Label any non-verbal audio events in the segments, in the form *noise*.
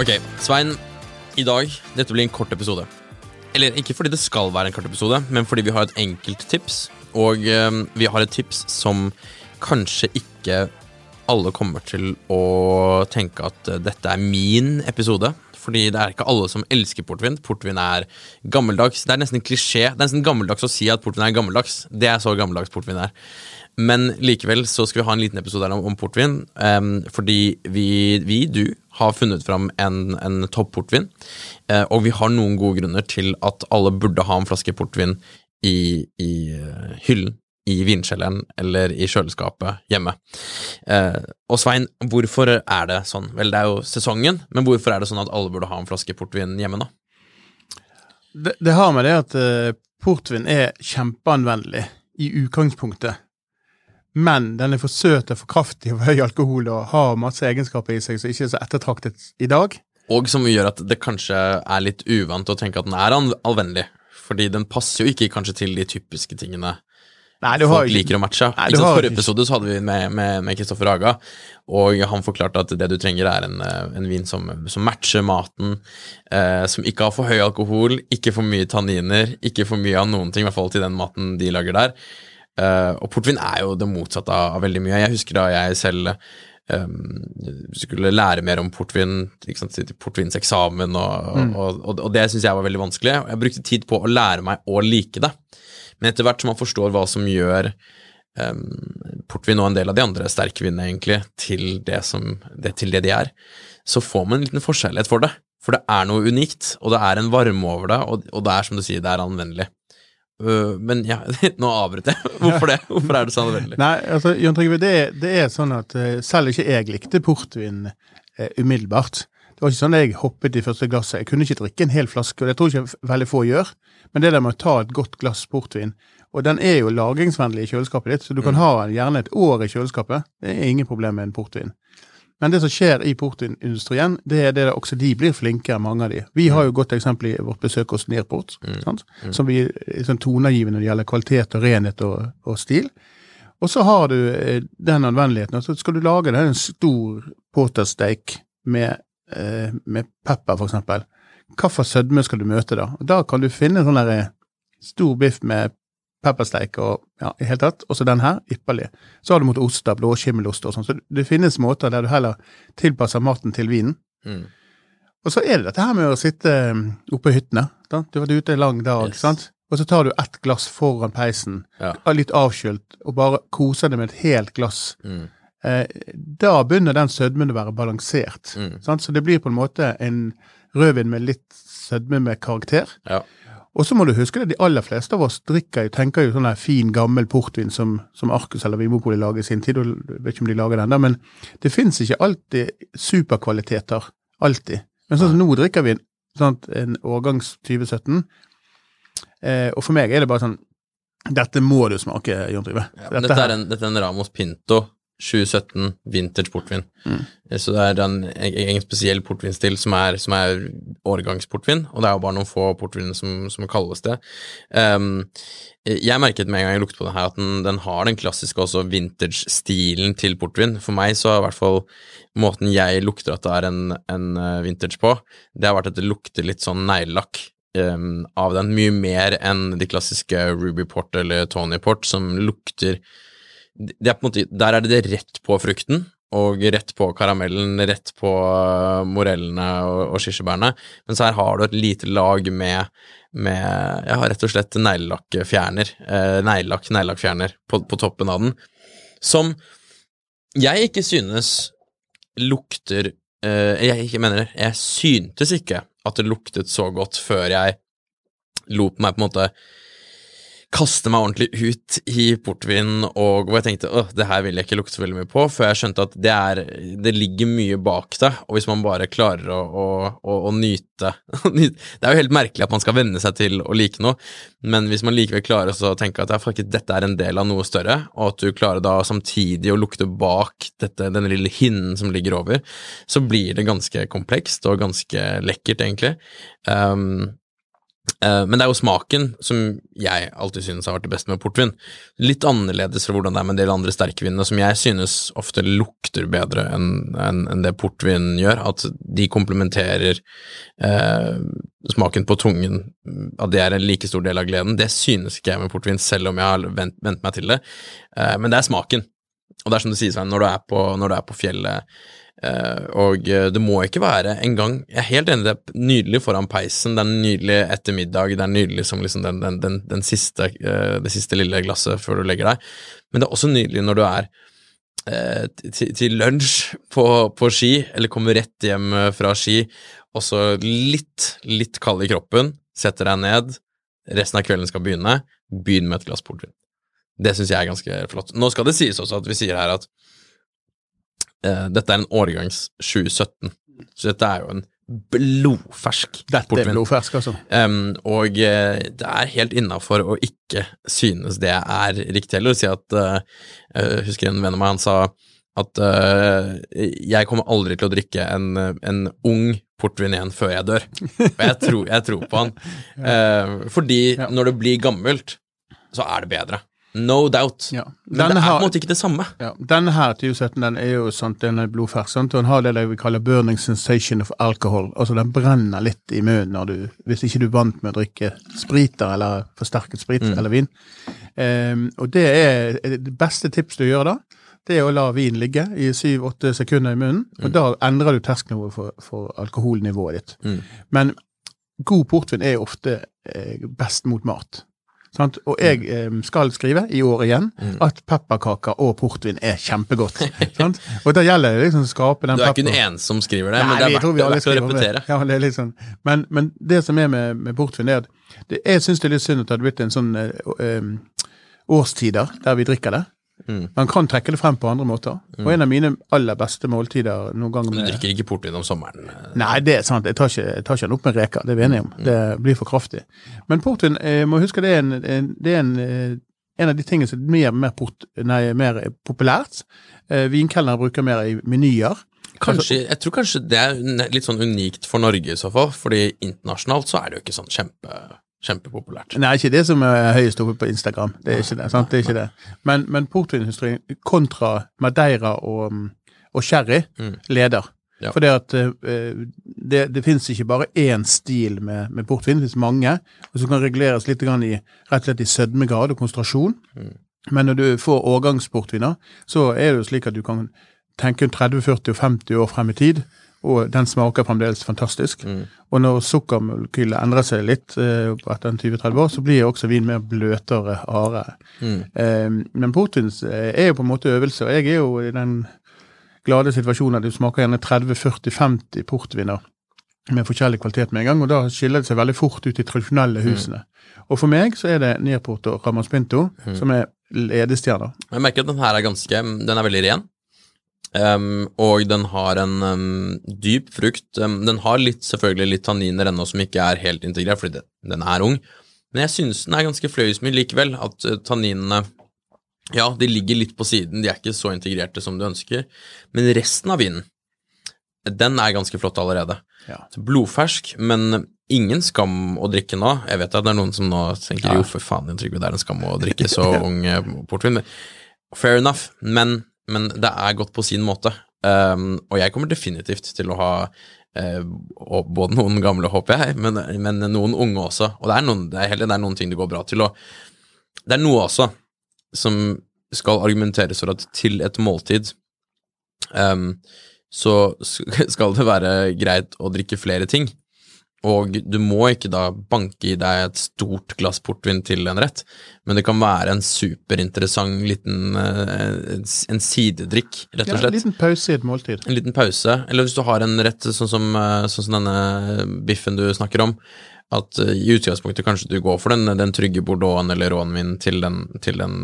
Ok, Svein. I dag, dette blir en kort episode. Eller ikke fordi det skal være en kort episode, men fordi vi har et enkelt tips. Og eh, vi har et tips som kanskje ikke alle kommer til å tenke at eh, dette er min episode. Fordi det er ikke alle som elsker portvin. Portvin er gammeldags. Det er nesten en klisjé. Det er nesten gammeldags å si at portvin er gammeldags. Det er så gammeldags portvin er. Men likevel så skal vi ha en liten episode om, om portvin. Um, fordi vi, vi, du, har funnet fram en, en topp-portvin. Eh, og vi har noen gode grunner til at alle burde ha en flaske portvin i, i eh, hyllen. I vinkjelleren eller i kjøleskapet hjemme. Eh, og Svein, hvorfor er det sånn? Vel, det er jo sesongen, men hvorfor er det sånn at alle burde ha en flaske portvin hjemme, da? Det, det har med det at eh, portvin er kjempeanvendelig i utgangspunktet. Men den er for søt og for kraftig og for høy alkohol og har masse egenskaper i seg som ikke er så ettertraktet i dag. Og som gjør at det kanskje er litt uvant å tenke at den er anvendelig. Fordi den passer jo ikke kanskje til de typiske tingene Nei, du har folk ikke- liker å matche. Nei, du har Forrige episode så hadde vi med, med, med Kristoffer Haga, og han forklarte at det du trenger er en, eh, en vin som, som matcher maten, eh, som ikke har for høy alkohol, ikke for mye tanniner, ikke for mye av noen ting, i hvert fall til den maten de lager der. Eh, og portvin er jo det motsatte av, av veldig mye. Jeg husker da jeg selv um, skulle lære mer om portvin, portvinseksamen, og, Mm. og, og, og det syns jeg var veldig vanskelig. Jeg brukte tid på å lære meg å like det. Men etter hvert som man forstår hva som gjør um, portvin og en del av de andre sterkvinene egentlig til det, som, det, til det de er, så får man en liten forskjellighet for det. For det er noe unikt, og det er en varme over det, og, og det er som du sier, det er anvendelig. Uh, men ja, *laughs* nå avbrøt jeg. *laughs* Hvorfor det? Hvorfor er det så anvendelig? Nei, altså, Jon Trygve, det, det er sånn at eh, selv ikke jeg likte portvin eh, umiddelbart. Det var ikke sånn at jeg hoppet i første glasset. Jeg kunne ikke drikke en hel flaske, og det tror jeg ikke veldig få gjør. Men det der med å ta et godt glass portvin, og den er jo lagringsvennlig i kjøleskapet ditt, så du kan ha den gjerne et år i kjøleskapet. Det er ingen problem med en portvin. Men det som skjer i portvinindustrien, det er det at også de blir flinkere, mange av de. Vi har jo godt eksempel i vårt besøk hos Nearport, sant? som vi er sånn toneangivende når det gjelder kvalitet og renhet og, og stil. Og så har du eh, den anvendeligheten, og så skal du lage det, en stor portersteik med, eh, med pepper, eksempel. Hvilken sødme skal du møte da? Og Da kan du finne sånn der eh, stor biff med peppersteik og ja, i hele tatt, og så den her, ypperlig. Så har du mot oster, blåskimmelost og sånn, så det finnes måter der du heller tilpasser maten til vinen. Mm. Og så er det dette her med å sitte um, oppe i hyttene. Da. Du har vært ute en lang dag, Yes. sant? og så tar du ett glass foran peisen, Ja. litt avkylt, og bare koser deg med et helt glass. Mm. Eh, da begynner den sødmen å være balansert. Mm. Sant? Så det blir på en måte en rødvin med litt sødme med karakter. Ja. Og så må du huske det, de aller fleste av oss drikker jo, tenker jo sånn der fin, gammel portvin som, som Arcus eller Vinmopolet lager i sin tid, og jeg vet ikke om de lager den der, men det finnes ikke alltid superkvaliteter. Alltid. Men sånn som nå drikker vi en, sant, en årgangs 2017, eh, og for meg er det bare sånn Dette må du smake, Jon Trive. Ja, dette, dette, er en, dette er en Ramos Pinto 2017 vintage portvin. Mm. Så det er en, en, spesiell portvinstil som er, som er årgangsportvin, og det er jo bare noen få portviner som, som kalles det. Um, jeg merket med en gang jeg luktet på den her at den, den har den klassiske også vintage-stilen til portvin. For meg så er i hvert fall måten jeg lukter at det er en, en eh, vintage på, det har vært at det lukter litt sånn neglelakk um, av den, mye mer enn de klassiske Ruby Port eller Tony Port, som lukter er måte, Der er det det rett på frukten, og rett på karamellen, rett på uh, morellene og, og kirsebærene, mens her har du et lite lag med, med ja, rett og slett neglelakkfjerner, eh, neglelakk, neglelakkfjerner på, på toppen av den, som jeg ikke synes lukter eh, Jeg ikke mener det, jeg syntes ikke at det luktet så godt før jeg lot meg på en måte kaste meg ordentlig ut i portvin, og hvor jeg tenkte åh, det her vil jeg ikke lukte så veldig mye på, før jeg skjønte at det, er, det ligger mye bak det, og hvis man bare klarer å, å, å, å nyte *laughs* Det er jo helt merkelig at man skal venne seg til å like noe, men hvis man likevel klarer å tenke at faktisk, dette er en del av noe større, og at du klarer da samtidig å lukte bak dette, denne lille hinnen som ligger over, så blir det ganske komplekst og ganske lekkert, egentlig. Um, men det er jo smaken som jeg alltid synes har vært det beste med portvin. Litt annerledes fra hvordan det er med en del andre sterkvinene, som jeg synes ofte lukter bedre enn en, det portvin gjør. At de komplementerer eh, smaken på tungen, at det er en like stor del av gleden. Det synes ikke jeg med portvin, selv om jeg har vent, meg til det. Eh, men det er smaken. Og det er som du sier, Svein, når, du er på fjellet og eh, det må ikke være en gang Jeg er helt enig, det er nydelig foran peisen, det er nydelig etter middag, det er nydelig som liksom den, den, den, den siste, uh, det siste lille glasset før du legger deg, men det er også nydelig når du er til, til lunsj på, på, ski, eller kommer rett hjem fra ski, og så litt, litt kald i kroppen, setter deg ned, resten av kvelden skal begynne, begynn med et glass portvin. Det syns jeg er ganske flott. Nå skal det sies også at vi sier her at dette er en årgangs 2017, så dette er jo en blodfersk Dette er blodfersk, altså. Um, og uh, det er helt innafor å ikke synes det er riktig heller. Si at uh, Jeg husker en venn av meg, han sa at jeg kommer aldri til å drikke en, en ung portvin igjen før jeg dør. Og jeg tror, jeg tror på han. *laughs* fordi ja. når det blir gammelt, så er det bedre. No doubt. Ja. Men det er på en måte ikke det samme. Ja. Denne her 2017 den er jo sånn, den er blodfersk, sant? og den har det vi kaller burning sensation of alcohol. Altså den brenner litt i munnen når du, hvis ikke du er vant med å drikke spriter eller forsterket sprit mm. eller vin. Um, og det er det beste tips du gjør da, det er å la vin ligge i syv-åtte sekunder i munnen, mm. og da endrer du tersknivået for, for alkoholnivået ditt. Mm. Men god portvin er ofte eh, best mot mat. Sant? Og jeg eh, skal skrive, i år igjen, mm. at pepperkaker og portvin er kjempegodt. *laughs* sant? Og da gjelder det liksom å skape den Du er ikke den eneste som skriver det, Nei, men det er verdt å repetere. Ja, det er sånn. men, men, det som er med, med portvin, er at det, jeg syns det er litt synd at det har blitt en sånn eh, årstider der vi drikker det. Mm. Man kan trekke det frem på andre måter. Mm. Og en av mine aller beste måltider noen gang med, Du drikker ikke portvin om sommeren? Nei, det er sant. Jeg tar ikke, jeg tar ikke den opp med reker, det er vi enige om. Mm. Det blir for kraftig. Men portvin, jeg må huske det er en, det er en, eh, en av de tingene som mer, mer, port, nei, mer populært. Eh, Vinkelnere bruker mer i menyer. Kanskje, jeg tror kanskje det er litt sånn unikt for Norge i så fall, fordi internasjonalt så er det jo ikke sånn kjempe kjempepopulært. Nei, ikke det som er høyest oppe på Instagram. Det er ikke det. sant? Det er ikke det. Men, men portvinindustrien kontra Madeira og, og sherry mm. leder. Ja. For uh, det, det finnes ikke bare én stil med, med portvin, det finnes mange. og Som kan reguleres litt i rett og slett i sødmegrad og konsentrasjon. Mm. Men når du får årgangsportviner, så er det jo slik at du kan tenke 30, 40 og 50 år frem i tid og den smaker fremdeles fantastisk. Mm. Og når sukkermolekylet endrer seg litt eh, etter 20-30 år, så blir også vin mer bløtere, hardere. Mm. Eh, men portvin eh, er jo på en måte øvelse, og jeg er jo i den glade situasjonen at du smaker gjerne 30-40-50 portviner med forskjellig kvalitet med en gang, og da skiller det seg veldig fort ut i tradisjonelle mm. husene. Mm. Og for meg så er det Nierport og Ramas Pinto mm. som er ledestjerner. Jeg merker at den her er ganske Den er veldig ren. Um, og den har en um, dyp frukt. Um, den har litt, selvfølgelig litt tanniner ennå som ikke er helt integrert, fordi det, den er ung. Men jeg synes den er ganske fløyelsmyk likevel. At uh, tanninene Ja, de ligger litt på siden, de er ikke så integrerte som du ønsker. Men resten av vinen, den er ganske flott allerede. Ja. Blodfersk, men ingen skam å drikke nå. Jeg vet at det er noen som nå tenker ja. jo, for faen, Trygve, det er en skam å drikke *laughs* så ung uh, portvin. Fair enough, men men det er godt på sin måte. Um, og jeg kommer definitivt til å ha uh, både noen gamle, håper jeg, men, men, noen unge også. Og det er, noen, det, er heller, det er noen ting det går bra til. Og det er noe også som skal argumenteres for at til et måltid um, så skal det være greit å drikke flere ting. Og du må ikke da banke i deg et stort glass portvin til en rett, men det kan være en superinteressant liten eh, en sidedrikk, rett og slett. Ja, en liten pause i et måltid. En liten pause, eller hvis du har en rett sånn som, eh, sånn som denne biffen du snakker om, at eh, i utgangspunktet kanskje du går for den, den trygge bordeauxen eller rånvin til den, til den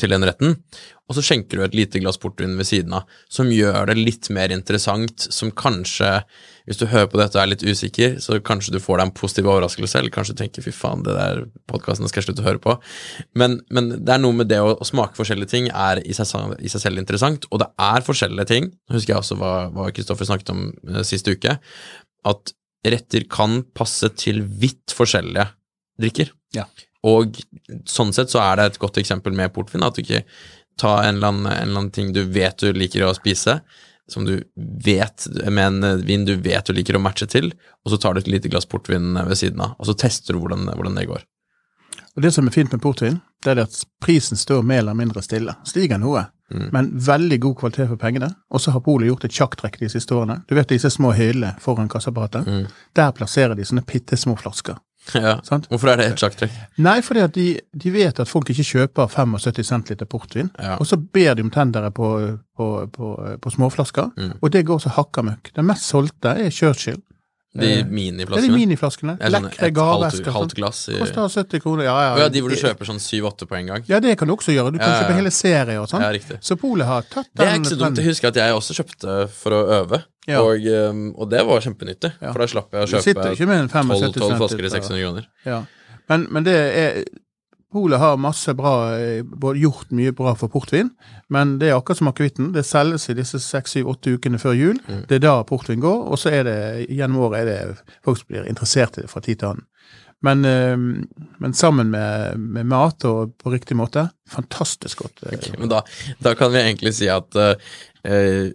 til den retten, og så skjenker du et lite glass portvin ved siden av, som gjør det litt mer interessant, som kanskje, hvis du hører på dette og er litt usikker, så kanskje du får deg en positiv overraskelse, eller kanskje du tenker 'fy faen, det der podkasten skal jeg slutte å høre på'. Men, men, det er noe med det å, å smake forskjellige ting er i seg, i seg, selv interessant, og det er forskjellige ting. Nå husker jeg også hva Kristoffer snakket om uh, sist uke, at retter kan passe til vidt forskjellige drikker. Ja. Og sånn sett så er det et godt eksempel med portvin, at du ikke tar en eller, annen, en eller annen ting du vet du liker å spise, som du vet med en vin du vet du liker å matche til, og så tar du et lite glass portvin ved siden av, og så tester du hvordan, hvordan det går. Og Det som er fint med portvin, det er at prisen står mer eller mindre stille. Stiger noe, mm. men veldig god kvalitet for pengene. Og så har Polet gjort et sjakktrekk de siste årene. Du vet disse små hyllene foran kasseapparatet? Mm. Der plasserer de sånne bitte små flasker. Ja. Hvorfor er det et sjakktrekk? Nei, fordi at de, de, vet at folk ikke kjøper 75 centiliter portvin. Ja. Og så ber de om tendere på, på, på, på småflasker, mm. og det går så hakka møkk. Den mest solgte er Churchill. De miniflaskene? Det er de miniflaskene. Lekre gaveesker. Halvt, halvt glass i Koster 70 kroner. Ja, ja. Ja, de hvor du kjøper sånn 7-8 på en gang? Ja, det kan du også gjøre. Du kan ja, ja. kjøpe hele serier og sånn. Ja, riktig. Så Polet har tatt den. Det er ikke så dumt. Jeg husker at jeg også kjøpte for å øve, ja. og, um, og, det var kjempenyttig. For da slapp jeg å kjøpe 12, 12 flasker i 600 kroner. Ja. Men, men det er Polet har masse bra, eh, både gjort mye bra for portvin, men det er akkurat som akevitten. Det selges i disse seks, syv, åtte ukene før jul. Mm. Det er da portvin går, og så er det gjennom året er det folk som blir interessert i det fra tid til annen. Men, eh, men, sammen med, med, mat og på riktig måte, fantastisk godt. Eh. Okay, men da, da, kan vi egentlig si at uh,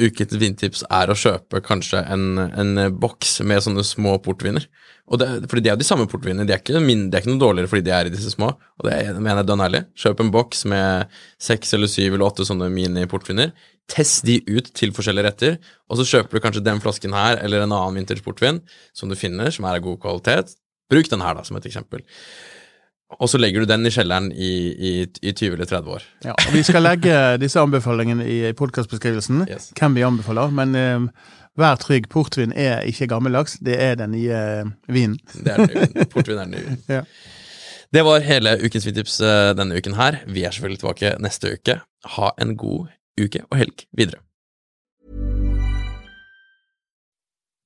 ukens vintips er å kjøpe kanskje en, en boks med sånne små portviner. Og det, fordi de er de samme portvinene, de er, ikke, de er ikke noe dårligere fordi de er i disse små. Og det mener jeg dønn ærlig. Kjøp en boks med seks eller syv eller åtte sånne mini-portviner. Test de ut til forskjellige retter, og så kjøper du kanskje den flasken her eller en annen vintage portvin som du finner, som er av god kvalitet. Bruk den her, da, som et eksempel. Og så legger du den i kjelleren i, i, i 20 eller 30 år. Ja, og Vi skal legge *laughs* disse anbefalingene i podkastbeskrivelsen, yes. hvem vi anbefaler. Men uh, Vær trygg, portvin er ikke gammeldags, det er den nye eh, vinen. Det er den nye *laughs* Portvin er den nye ja. Det var hele ukens vintips eh, denne uken her. Vi er selvfølgelig tilbake neste uke. Ha en god uke og helg videre.